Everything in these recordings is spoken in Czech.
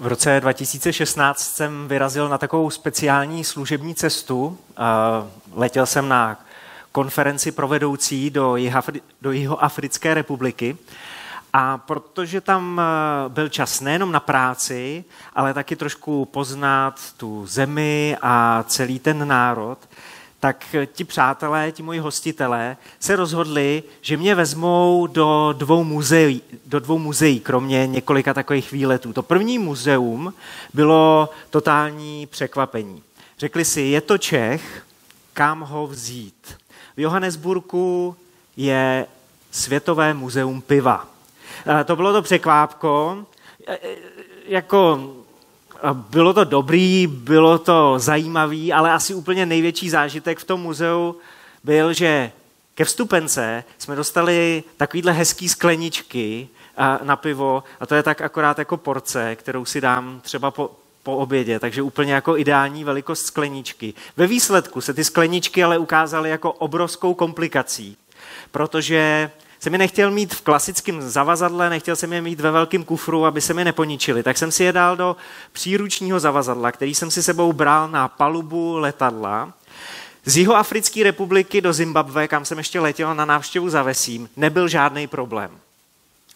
V roce 2016 jsem vyrazil na takovou speciální služební cestu. Letěl jsem na konferenci pro vedoucí do, Jihafri- do Jihoafrické republiky. A protože tam eh, byl čas nejenom na práci, ale taky trošku poznat tu zemi a celý ten národ, tak ti přátelé, ti moji hostitelé se rozhodli, že mě vezmou do dvou muzeí, do dvou muzeí, kromě několika takových výletů. To první muzeum bylo totální překvapení. Řekli si, je to Čech, kam ho vzít. V Johannesburgu je Světové muzeum piva. To bylo to překvápko, e, e, jako bylo to dobrý, bylo to zajímavý, ale asi úplně největší zážitek v tom muzeu byl, že ke vstupence jsme dostali takovýhle hezký skleničky na pivo a to je tak akorát jako porce, kterou si dám třeba po, po obědě, takže úplně jako ideální velikost skleničky. Ve výsledku se ty skleničky ale ukázaly jako obrovskou komplikací, protože jsem je nechtěl mít v klasickém zavazadle, nechtěl jsem je mít ve velkém kufru, aby se mi neponičili. Tak jsem si je dal do příručního zavazadla, který jsem si sebou bral na palubu letadla. Z Jihoafrické republiky do Zimbabwe, kam jsem ještě letěl na návštěvu za Vesím, nebyl žádný problém.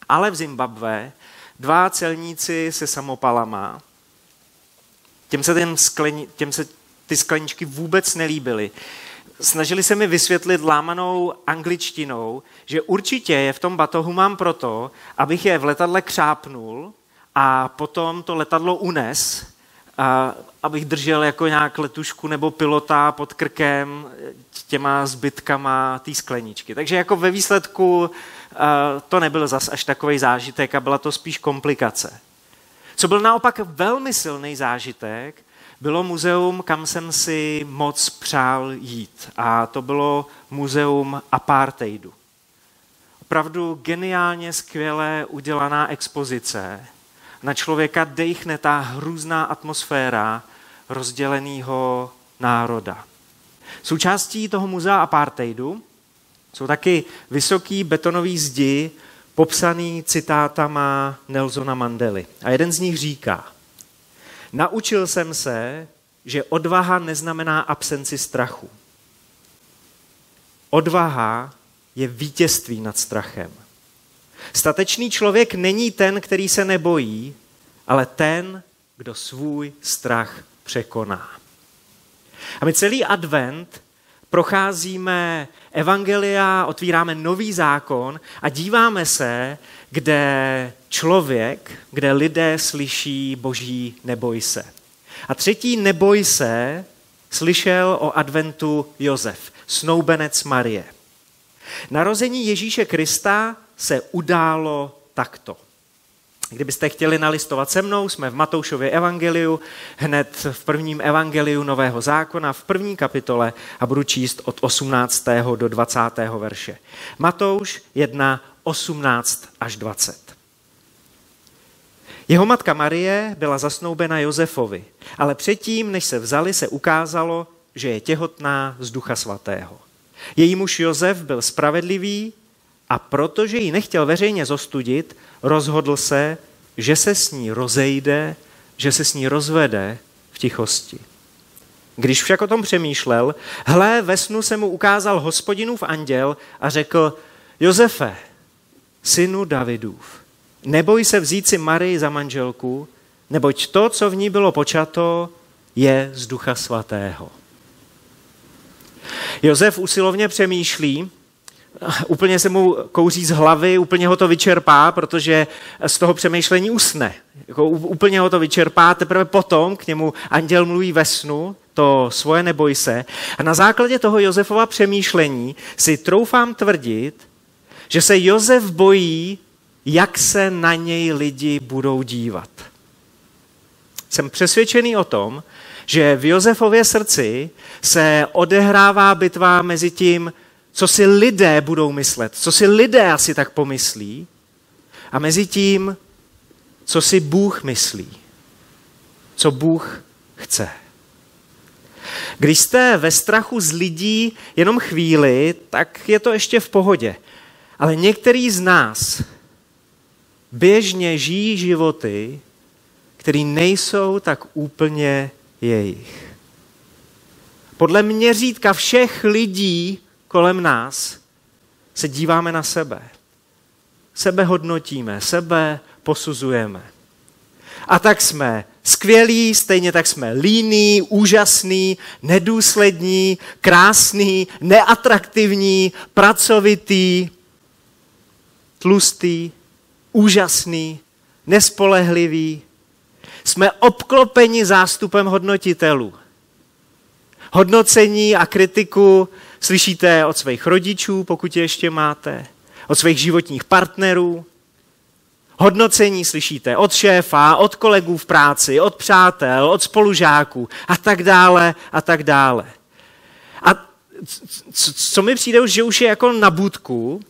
Ale v Zimbabwe dva celníci se samopalama, těm se, ten skleni, těm se ty skleničky vůbec nelíbily snažili se mi vysvětlit lámanou angličtinou, že určitě je v tom batohu mám proto, abych je v letadle křápnul a potom to letadlo unes, a abych držel jako nějak letušku nebo pilota pod krkem těma zbytkama té skleničky. Takže jako ve výsledku to nebyl zas až takový zážitek a byla to spíš komplikace. Co byl naopak velmi silný zážitek, bylo muzeum, kam jsem si moc přál jít. A to bylo muzeum apartheidu. Opravdu geniálně skvěle udělaná expozice. Na člověka dejchne ta hrůzná atmosféra rozděleného národa. Součástí toho muzea apartheidu jsou taky vysoký betonový zdi popsaný citátama Nelsona Mandely. A jeden z nich říká – Naučil jsem se, že odvaha neznamená absenci strachu. Odvaha je vítězství nad strachem. Statečný člověk není ten, který se nebojí, ale ten, kdo svůj strach překoná. A my celý advent procházíme evangelia, otvíráme nový zákon a díváme se, kde člověk, kde lidé slyší boží neboj se. A třetí neboj se slyšel o adventu Josef, snoubenec Marie. Narození Ježíše Krista se událo takto. Kdybyste chtěli nalistovat se mnou, jsme v Matoušově evangeliu, hned v prvním evangeliu Nového zákona, v první kapitole a budu číst od 18. do 20. verše. Matouš 1, 18 až 20. Jeho matka Marie byla zasnoubena Josefovi, ale předtím, než se vzali, se ukázalo, že je těhotná z Ducha Svatého. Její muž Josef byl spravedlivý a protože ji nechtěl veřejně zostudit, rozhodl se, že se s ní rozejde, že se s ní rozvede v tichosti. Když však o tom přemýšlel, hle, ve snu se mu ukázal hospodinův anděl a řekl, Josefe, synu Davidův, neboj se vzít si Marii za manželku, neboť to, co v ní bylo počato, je z ducha svatého. Josef usilovně přemýšlí, úplně se mu kouří z hlavy, úplně ho to vyčerpá, protože z toho přemýšlení usne. Jako úplně ho to vyčerpá, teprve potom k němu anděl mluví ve snu, to svoje neboj se. A na základě toho Josefova přemýšlení si troufám tvrdit, že se Josef bojí, jak se na něj lidi budou dívat. Jsem přesvědčený o tom, že v Josefově srdci se odehrává bitva mezi tím, co si lidé budou myslet, co si lidé asi tak pomyslí, a mezi tím, co si Bůh myslí, co Bůh chce. Když jste ve strachu z lidí jenom chvíli, tak je to ještě v pohodě. Ale některý z nás běžně žijí životy, které nejsou tak úplně jejich. Podle měřítka všech lidí kolem nás se díváme na sebe. Sebe hodnotíme, sebe posuzujeme. A tak jsme skvělí, stejně tak jsme líní, úžasný, nedůslední, krásný, neatraktivní, pracovitý, tlustý, úžasný, nespolehlivý. Jsme obklopeni zástupem hodnotitelů. Hodnocení a kritiku slyšíte od svých rodičů, pokud je ještě máte, od svých životních partnerů, Hodnocení slyšíte od šéfa, od kolegů v práci, od přátel, od spolužáků a tak dále a tak dále. A co mi přijde že už je jako na budku,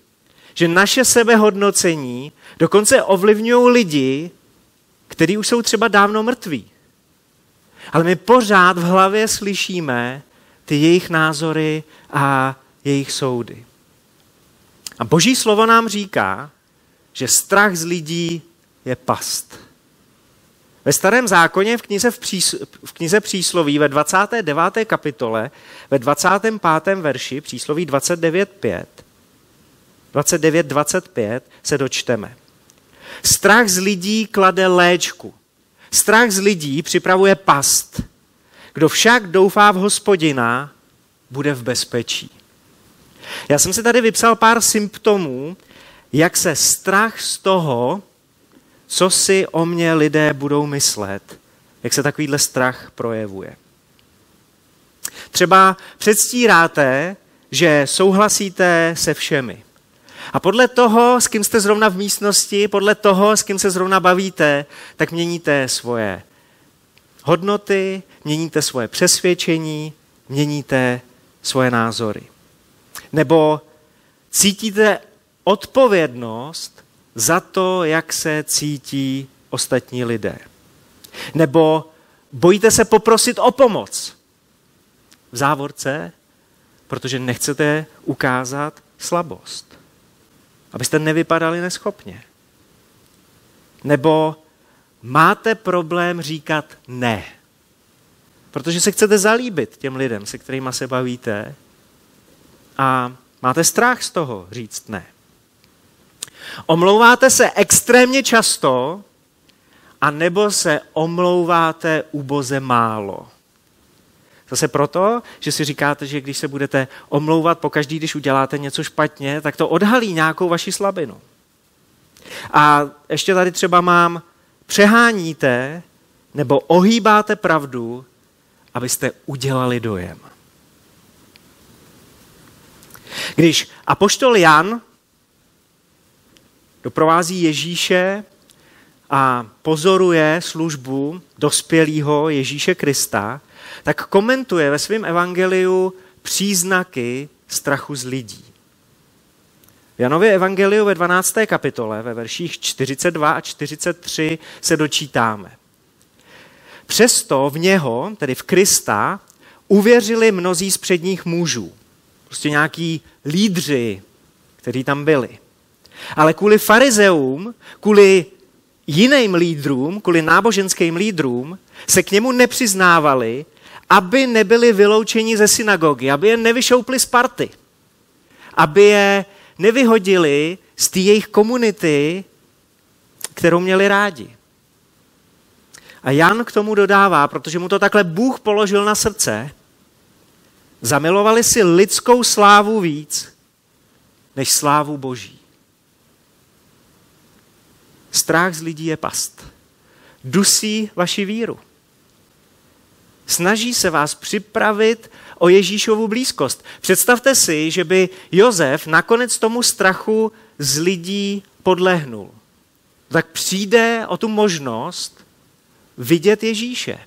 že naše sebehodnocení dokonce ovlivňují lidi, kteří už jsou třeba dávno mrtví. Ale my pořád v hlavě slyšíme ty jejich názory a jejich soudy. A boží slovo nám říká, že strach z lidí je past. Ve starém zákoně v knize, v, přís, v knize přísloví ve 29. kapitole, ve 25. verši přísloví 29.5, 29.25 se dočteme. Strach z lidí klade léčku. Strach z lidí připravuje past. Kdo však doufá v hospodina, bude v bezpečí. Já jsem si tady vypsal pár symptomů, jak se strach z toho, co si o mě lidé budou myslet, jak se takovýhle strach projevuje. Třeba předstíráte, že souhlasíte se všemi. A podle toho, s kým jste zrovna v místnosti, podle toho, s kým se zrovna bavíte, tak měníte svoje hodnoty, měníte svoje přesvědčení, měníte svoje názory. Nebo cítíte odpovědnost za to, jak se cítí ostatní lidé. Nebo bojíte se poprosit o pomoc v závorce, protože nechcete ukázat slabost, abyste nevypadali neschopně. Nebo máte problém říkat ne, protože se chcete zalíbit těm lidem, se kterými se bavíte a máte strach z toho říct ne. Omlouváte se extrémně často, a nebo se omlouváte uboze málo. Zase proto, že si říkáte, že když se budete omlouvat pokaždý, když uděláte něco špatně, tak to odhalí nějakou vaši slabinu. A ještě tady třeba mám, přeháníte nebo ohýbáte pravdu, abyste udělali dojem. Když apoštol Jan doprovází Ježíše a pozoruje službu dospělého Ježíše Krista, tak komentuje ve svém evangeliu příznaky strachu z lidí. Janově evangeliu ve 12. kapitole, ve verších 42 a 43 se dočítáme. Přesto v něho, tedy v Krista, uvěřili mnozí z předních mužů. Prostě nějaký lídři, kteří tam byli. Ale kvůli farizeům, kvůli jiným lídrům, kvůli náboženským lídrům, se k němu nepřiznávali, aby nebyli vyloučeni ze synagogy, aby je nevyšoupli z party, aby je nevyhodili z té jejich komunity, kterou měli rádi. A Jan k tomu dodává, protože mu to takhle Bůh položil na srdce, zamilovali si lidskou slávu víc, než slávu Boží. Strach z lidí je past. Dusí vaši víru. Snaží se vás připravit o Ježíšovu blízkost. Představte si, že by Jozef nakonec tomu strachu z lidí podlehnul. Tak přijde o tu možnost vidět Ježíše.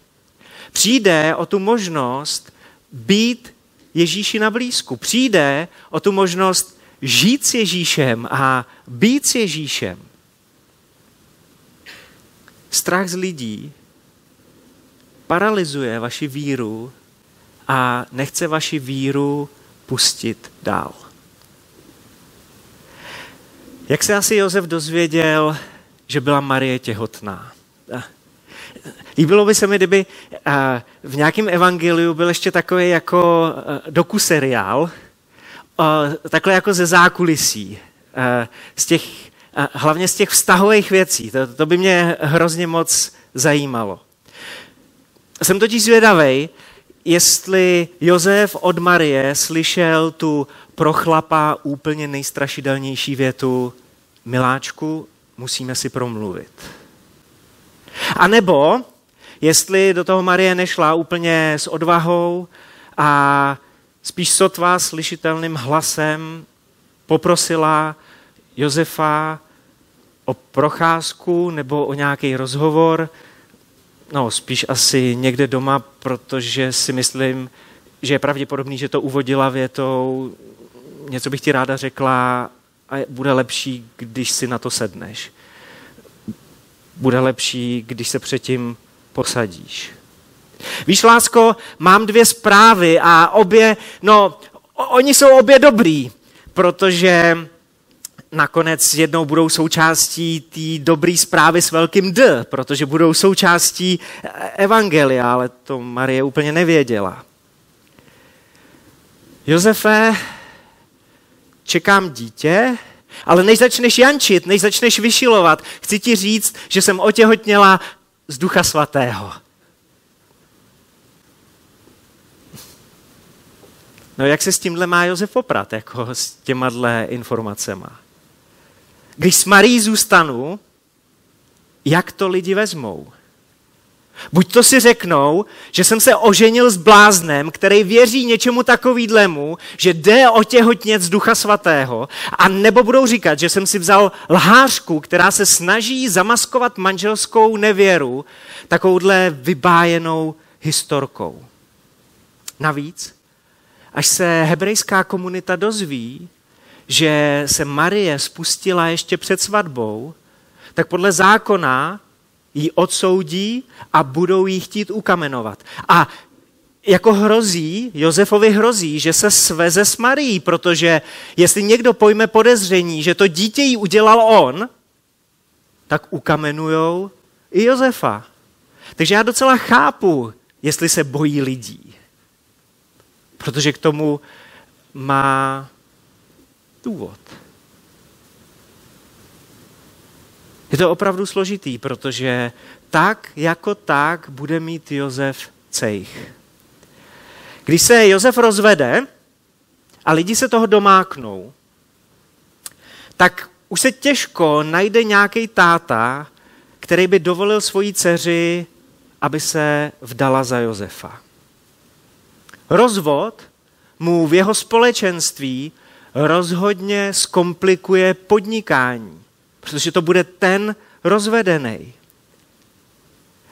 Přijde o tu možnost být Ježíši na blízku. Přijde o tu možnost žít s Ježíšem a být s Ježíšem. Strach z lidí paralyzuje vaši víru a nechce vaši víru pustit dál. Jak se asi Josef dozvěděl, že byla Marie těhotná? Líbilo by se mi, kdyby v nějakém evangeliu byl ještě takový jako dokuseriál, takhle jako ze zákulisí, z těch, hlavně z těch vztahových věcí. To, to by mě hrozně moc zajímalo. Jsem totiž zvědavý, jestli Josef od Marie slyšel tu pro chlapa úplně nejstrašidelnější větu Miláčku, musíme si promluvit. A nebo jestli do toho Marie nešla úplně s odvahou a spíš sotva slyšitelným hlasem poprosila Josefa o procházku nebo o nějaký rozhovor, no spíš asi někde doma, protože si myslím, že je pravděpodobný, že to uvodila větou, něco bych ti ráda řekla a bude lepší, když si na to sedneš. Bude lepší, když se předtím posadíš. Víš, lásko, mám dvě zprávy a obě, no, oni jsou obě dobrý, protože nakonec jednou budou součástí té dobré zprávy s velkým D, protože budou součástí evangelia, ale to Marie úplně nevěděla. Josefe, čekám dítě, ale než začneš jančit, než začneš vyšilovat, chci ti říct, že jsem otěhotněla z Ducha Svatého. No jak se s tímhle má Josef poprat, jako s těma informacema? Když s Marí zůstanu, jak to lidi vezmou? Buď to si řeknou, že jsem se oženil s bláznem, který věří něčemu takovýdlemu, že jde otěhotnět z Ducha Svatého, a nebo budou říkat, že jsem si vzal lhářku, která se snaží zamaskovat manželskou nevěru takovouhle vybájenou historkou. Navíc, až se hebrejská komunita dozví, že se Marie spustila ještě před svatbou, tak podle zákona ji odsoudí a budou ji chtít ukamenovat. A jako hrozí, Josefovi hrozí, že se sveze s Marií, protože jestli někdo pojme podezření, že to dítě jí udělal on, tak ukamenujou i Josefa. Takže já docela chápu, jestli se bojí lidí. Protože k tomu má důvod. Je to opravdu složitý, protože tak jako tak bude mít Josef cejch. Když se Josef rozvede a lidi se toho domáknou, tak už se těžko najde nějaký táta, který by dovolil svoji dceři, aby se vdala za Josefa. Rozvod mu v jeho společenství rozhodně zkomplikuje podnikání, protože to bude ten rozvedený.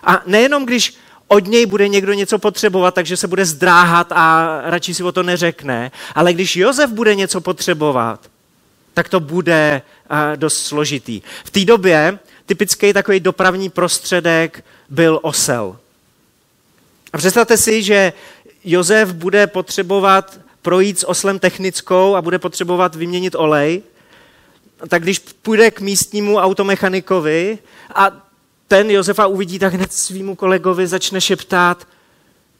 A nejenom když od něj bude někdo něco potřebovat, takže se bude zdráhat a radši si o to neřekne, ale když Josef bude něco potřebovat, tak to bude dost složitý. V té době typický takový dopravní prostředek byl osel. A představte si, že Josef bude potřebovat projít s oslem technickou a bude potřebovat vyměnit olej, tak když půjde k místnímu automechanikovi a ten Josefa uvidí, tak hned svýmu kolegovi začne šeptát,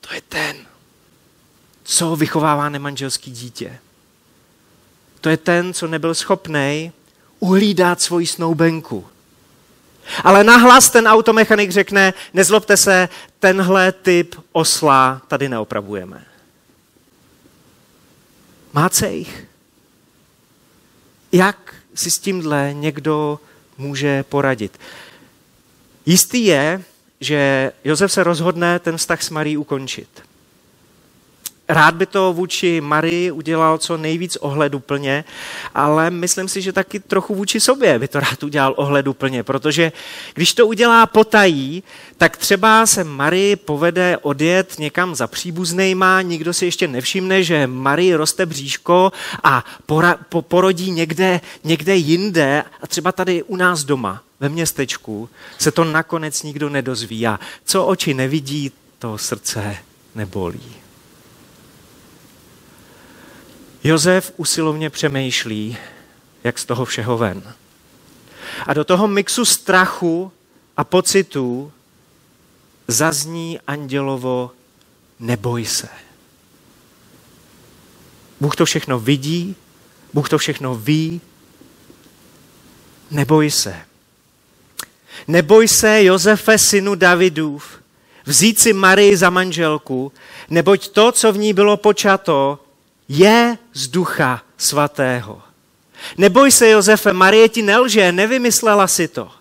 to je ten, co vychovává nemanželský dítě. To je ten, co nebyl schopný uhlídat svoji snoubenku. Ale nahlas ten automechanik řekne, nezlobte se, tenhle typ osla tady neopravujeme. Má cejch. Jak si s tímhle někdo může poradit? Jistý je, že Josef se rozhodne ten vztah s Marí ukončit. Rád by to vůči Marii udělal co nejvíc ohleduplně, ale myslím si, že taky trochu vůči sobě by to rád udělal ohleduplně, protože když to udělá potají, tak třeba se Marii povede odjet někam za příbuznejma, nikdo si ještě nevšimne, že Marii roste bříško a pora, po, porodí někde, někde jinde a třeba tady u nás doma, ve městečku, se to nakonec nikdo nedozví a co oči nevidí, to srdce nebolí. Josef usilovně přemýšlí, jak z toho všeho ven. A do toho mixu strachu a pocitů zazní andělovo neboj se. Bůh to všechno vidí, Bůh to všechno ví. Neboj se. Neboj se, Josefe, synu Davidův, vzít si Marii za manželku, neboť to, co v ní bylo počato, je z ducha svatého. Neboj se, Josefe, Marie ti nelže, nevymyslela si to.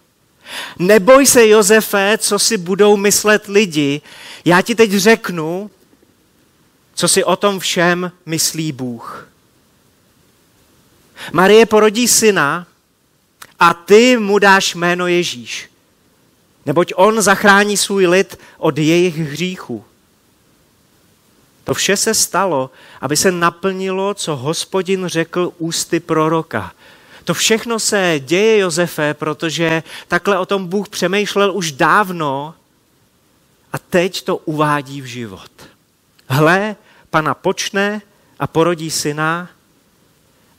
Neboj se, Josefe, co si budou myslet lidi. Já ti teď řeknu, co si o tom všem myslí Bůh. Marie porodí syna a ty mu dáš jméno Ježíš, neboť on zachrání svůj lid od jejich hříchů. To vše se stalo, aby se naplnilo, co hospodin řekl ústy proroka. To všechno se děje, Josefe, protože takhle o tom Bůh přemýšlel už dávno a teď to uvádí v život. Hle, pana počne a porodí syna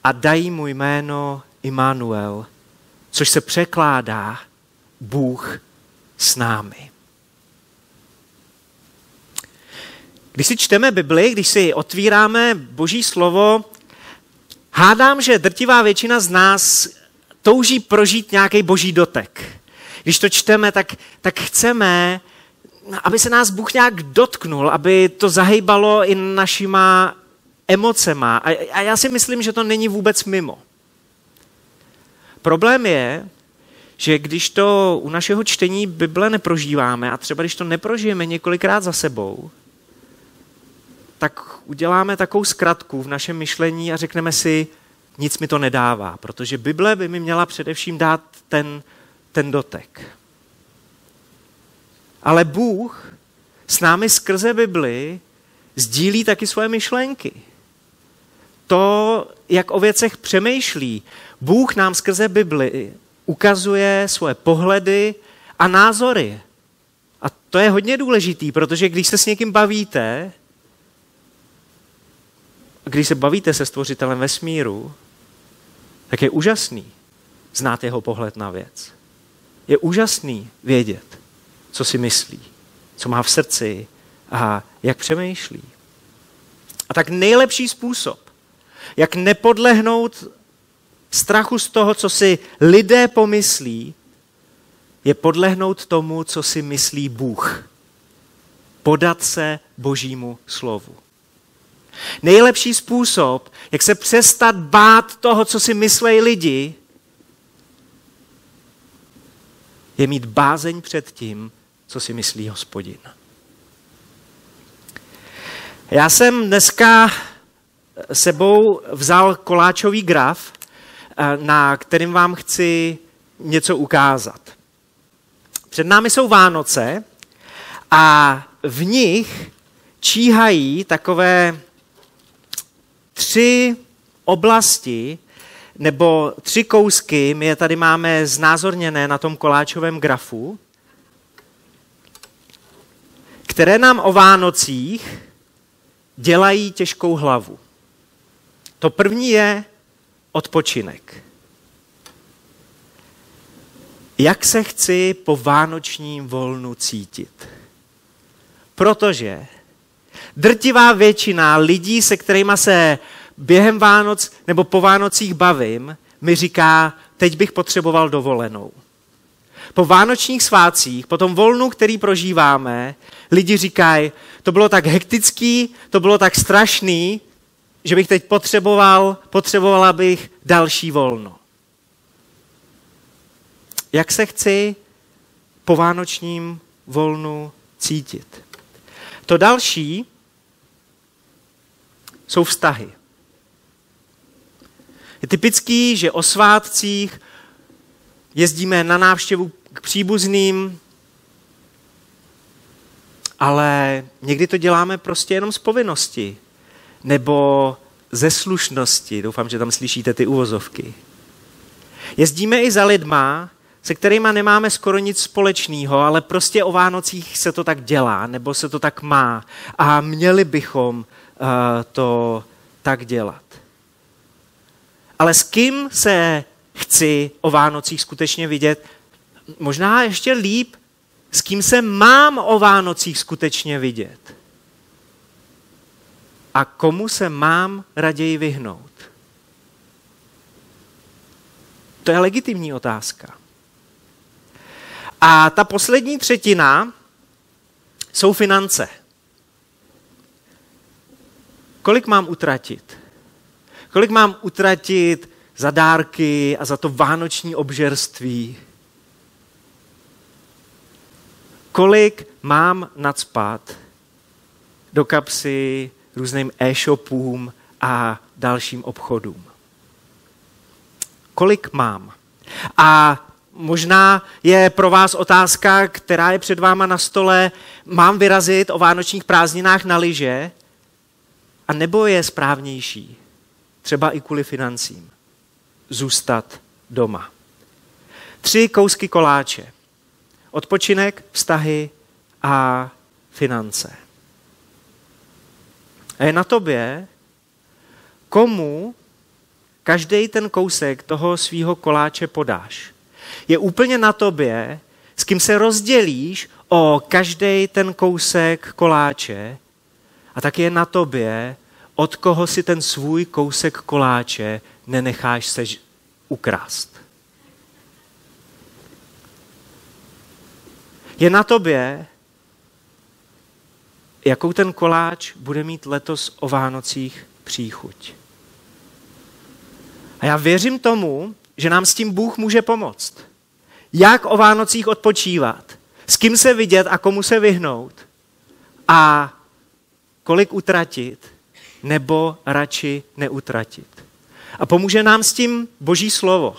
a dají mu jméno Immanuel, což se překládá Bůh s námi. Když si čteme Bibli, když si otvíráme Boží slovo, hádám, že drtivá většina z nás touží prožít nějaký boží dotek. Když to čteme, tak, tak chceme, aby se nás Bůh nějak dotknul, aby to zahýbalo i našima emocema. A, a já si myslím, že to není vůbec mimo. Problém je, že když to u našeho čtení Bible neprožíváme a třeba když to neprožijeme několikrát za sebou, tak uděláme takovou zkratku v našem myšlení a řekneme si, nic mi to nedává, protože Bible by mi měla především dát ten, ten dotek. Ale Bůh s námi skrze Bibli sdílí taky svoje myšlenky. To, jak o věcech přemýšlí. Bůh nám skrze Bibli ukazuje svoje pohledy a názory. A to je hodně důležitý, protože když se s někým bavíte, když se bavíte se stvořitelem vesmíru, tak je úžasný znát jeho pohled na věc. Je úžasný vědět, co si myslí, co má v srdci a jak přemýšlí. A tak nejlepší způsob, jak nepodlehnout strachu z toho, co si lidé pomyslí, je podlehnout tomu, co si myslí Bůh. Podat se Božímu slovu. Nejlepší způsob, jak se přestat bát toho, co si myslejí lidi, je mít bázeň před tím, co si myslí hospodin. Já jsem dneska sebou vzal koláčový graf, eh, na kterým vám chci něco ukázat. Před námi jsou Vánoce a v nich číhají takové tři oblasti nebo tři kousky, my je tady máme znázorněné na tom koláčovém grafu, které nám o Vánocích dělají těžkou hlavu. To první je odpočinek. Jak se chci po vánočním volnu cítit? Protože drtivá většina lidí, se kterými se během Vánoc nebo po Vánocích bavím, mi říká, teď bych potřeboval dovolenou. Po vánočních svácích, po tom volnu, který prožíváme, lidi říkají, to bylo tak hektický, to bylo tak strašný, že bych teď potřeboval, potřebovala bych další volno. Jak se chci po vánočním volnu cítit? To další jsou vztahy. Je typický, že o svátcích jezdíme na návštěvu k příbuzným, ale někdy to děláme prostě jenom z povinnosti nebo ze slušnosti. Doufám, že tam slyšíte ty uvozovky. Jezdíme i za lidma, se kterými nemáme skoro nic společného, ale prostě o Vánocích se to tak dělá, nebo se to tak má. A měli bychom uh, to tak dělat. Ale s kým se chci o Vánocích skutečně vidět? Možná ještě líp s kým se mám o Vánocích skutečně vidět? A komu se mám raději vyhnout? To je legitimní otázka. A ta poslední třetina jsou finance. Kolik mám utratit? Kolik mám utratit za dárky a za to vánoční obžerství? Kolik mám nadspat do kapsy různým e-shopům a dalším obchodům? Kolik mám? A možná je pro vás otázka, která je před váma na stole, mám vyrazit o vánočních prázdninách na lyže? A nebo je správnější, třeba i kvůli financím, zůstat doma? Tři kousky koláče. Odpočinek, vztahy a finance. A je na tobě, komu každý ten kousek toho svého koláče podáš. Je úplně na tobě, s kým se rozdělíš o každý ten kousek koláče a tak je na tobě, od koho si ten svůj kousek koláče nenecháš se ukrást. Je na tobě, jakou ten koláč bude mít letos o Vánocích příchuť. A já věřím tomu, že nám s tím Bůh může pomoct. Jak o Vánocích odpočívat, s kým se vidět a komu se vyhnout a kolik utratit nebo radši neutratit. A pomůže nám s tím Boží slovo.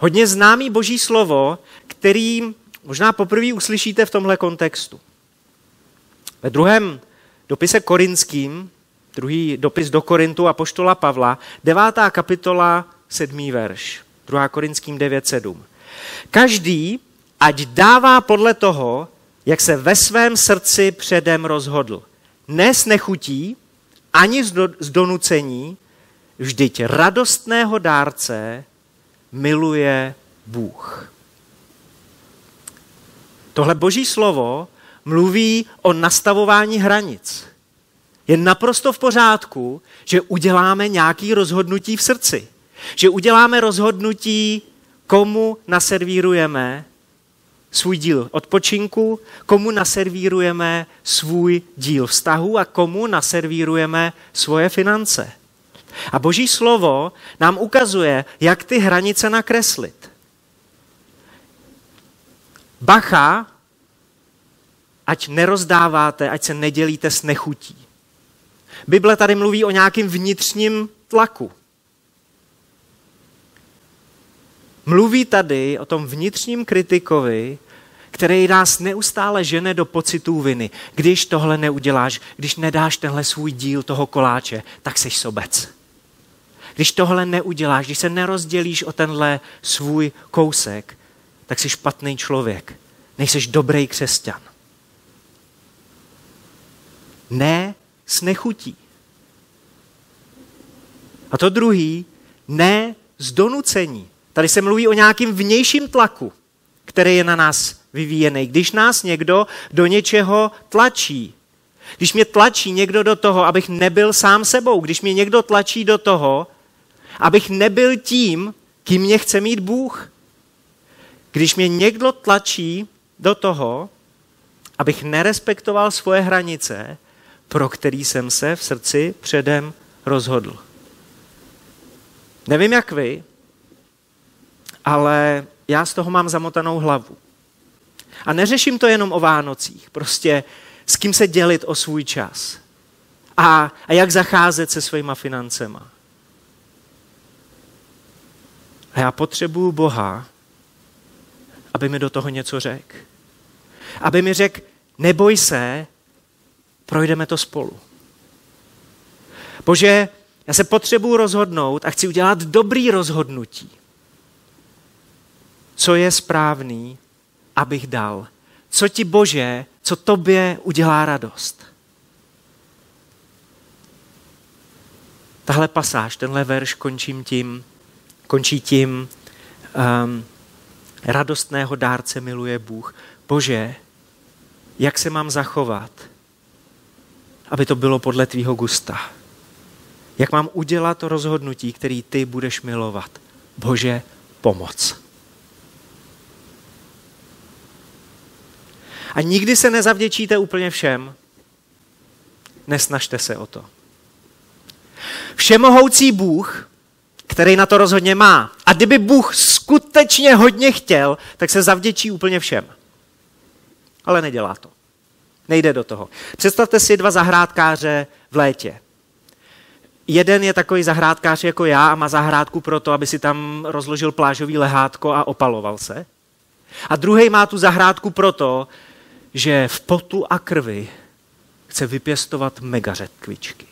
Hodně známý Boží slovo, kterým možná poprvé uslyšíte v tomhle kontextu. Ve druhém dopise korinským, druhý dopis do Korintu a poštola Pavla, devátá kapitola, sedmý verš. 2. Korinským 9.7. Každý, ať dává podle toho, jak se ve svém srdci předem rozhodl. Ne s nechutí, ani z donucení, vždyť radostného dárce miluje Bůh. Tohle boží slovo mluví o nastavování hranic. Je naprosto v pořádku, že uděláme nějaké rozhodnutí v srdci. Že uděláme rozhodnutí, komu naservírujeme svůj díl odpočinku, komu naservírujeme svůj díl vztahu a komu naservírujeme svoje finance. A Boží slovo nám ukazuje, jak ty hranice nakreslit. Bacha, ať nerozdáváte, ať se nedělíte s nechutí. Bible tady mluví o nějakým vnitřním tlaku. Mluví tady o tom vnitřním kritikovi, který nás neustále žene do pocitů viny. Když tohle neuděláš, když nedáš tenhle svůj díl toho koláče, tak jsi sobec. Když tohle neuděláš, když se nerozdělíš o tenhle svůj kousek, tak jsi špatný člověk. Nejseš dobrý křesťan. Ne s nechutí. A to druhý, ne z donucení. Tady se mluví o nějakým vnějším tlaku, který je na nás vyvíjený. Když nás někdo do něčeho tlačí, když mě tlačí někdo do toho, abych nebyl sám sebou, když mě někdo tlačí do toho, abych nebyl tím, kým mě chce mít Bůh. Když mě někdo tlačí do toho, abych nerespektoval svoje hranice, pro který jsem se v srdci předem rozhodl. Nevím jak vy, ale já z toho mám zamotanou hlavu. A neřeším to jenom o Vánocích, prostě s kým se dělit o svůj čas. A, a jak zacházet se svýma financema. A já potřebuju Boha, aby mi do toho něco řekl. Aby mi řekl, neboj se, projdeme to spolu. Bože, já se potřebuji rozhodnout a chci udělat dobrý rozhodnutí co je správný, abych dal. Co ti Bože, co tobě udělá radost. Tahle pasáž, tenhle verš končím tím, končí tím, um, radostného dárce miluje Bůh. Bože, jak se mám zachovat, aby to bylo podle tvýho gusta. Jak mám udělat to rozhodnutí, který ty budeš milovat. Bože, pomoc. A nikdy se nezavděčíte úplně všem. Nesnažte se o to. Všemohoucí Bůh, který na to rozhodně má. A kdyby Bůh skutečně hodně chtěl, tak se zavděčí úplně všem. Ale nedělá to. Nejde do toho. Představte si dva zahrádkáře v létě. Jeden je takový zahrádkář jako já a má zahrádku pro to, aby si tam rozložil plážový lehátko a opaloval se. A druhý má tu zahrádku proto, že v potu a krvi chce vypěstovat megařetkvičky.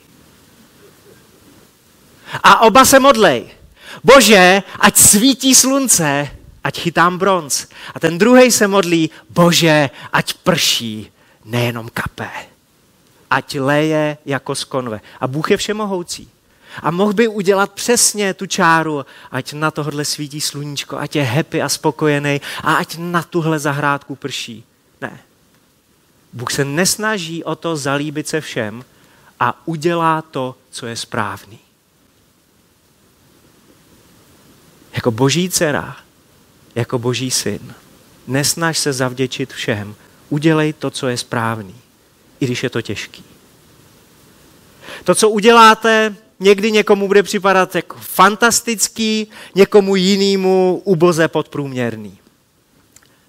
A oba se modlej. Bože, ať svítí slunce, ať chytám bronz. A ten druhý se modlí, bože, ať prší, nejenom kapé. Ať leje jako z konve. A Bůh je všemohoucí. A mohl by udělat přesně tu čáru, ať na tohle svítí sluníčko, ať je happy a spokojený a ať na tuhle zahrádku prší. Bůh se nesnaží o to zalíbit se všem a udělá to, co je správný. Jako boží dcera, jako boží syn, nesnaž se zavděčit všem, udělej to, co je správný, i když je to těžký. To, co uděláte, někdy někomu bude připadat jako fantastický, někomu jinému uboze podprůměrný.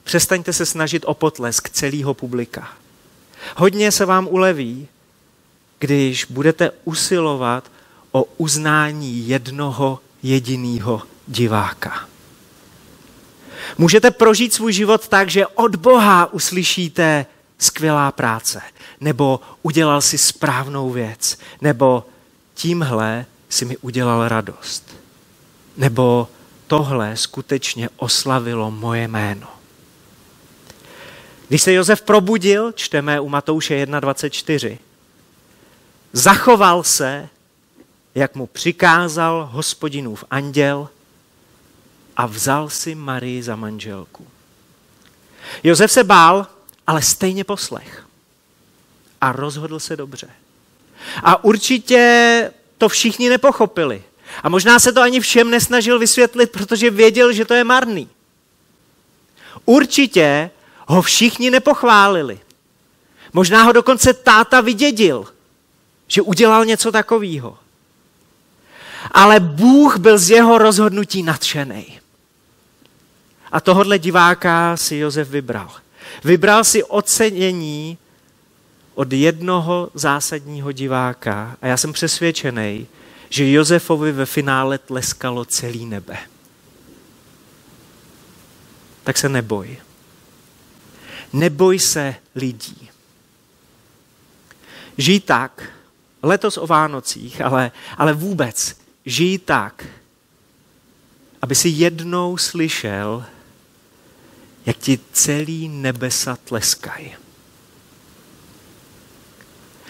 Přestaňte se snažit o potlesk celého publika. Hodně se vám uleví, když budete usilovat o uznání jednoho jediného diváka. Můžete prožít svůj život tak, že od Boha uslyšíte skvělá práce, nebo udělal si správnou věc, nebo tímhle si mi udělal radost, nebo tohle skutečně oslavilo moje jméno. Když se Josef probudil, čteme u Matouše 1.24, zachoval se, jak mu přikázal hospodinův anděl a vzal si Marii za manželku. Josef se bál, ale stejně poslech. A rozhodl se dobře. A určitě to všichni nepochopili. A možná se to ani všem nesnažil vysvětlit, protože věděl, že to je marný. Určitě ho všichni nepochválili. Možná ho dokonce táta vydědil, že udělal něco takového. Ale Bůh byl z jeho rozhodnutí nadšený. A tohodle diváka si Josef vybral. Vybral si ocenění od jednoho zásadního diváka a já jsem přesvědčený, že Josefovi ve finále tleskalo celý nebe. Tak se neboj. Neboj se lidí. Žij tak, letos o Vánocích, ale, ale vůbec, žij tak, aby si jednou slyšel, jak ti celý nebesa tleskají.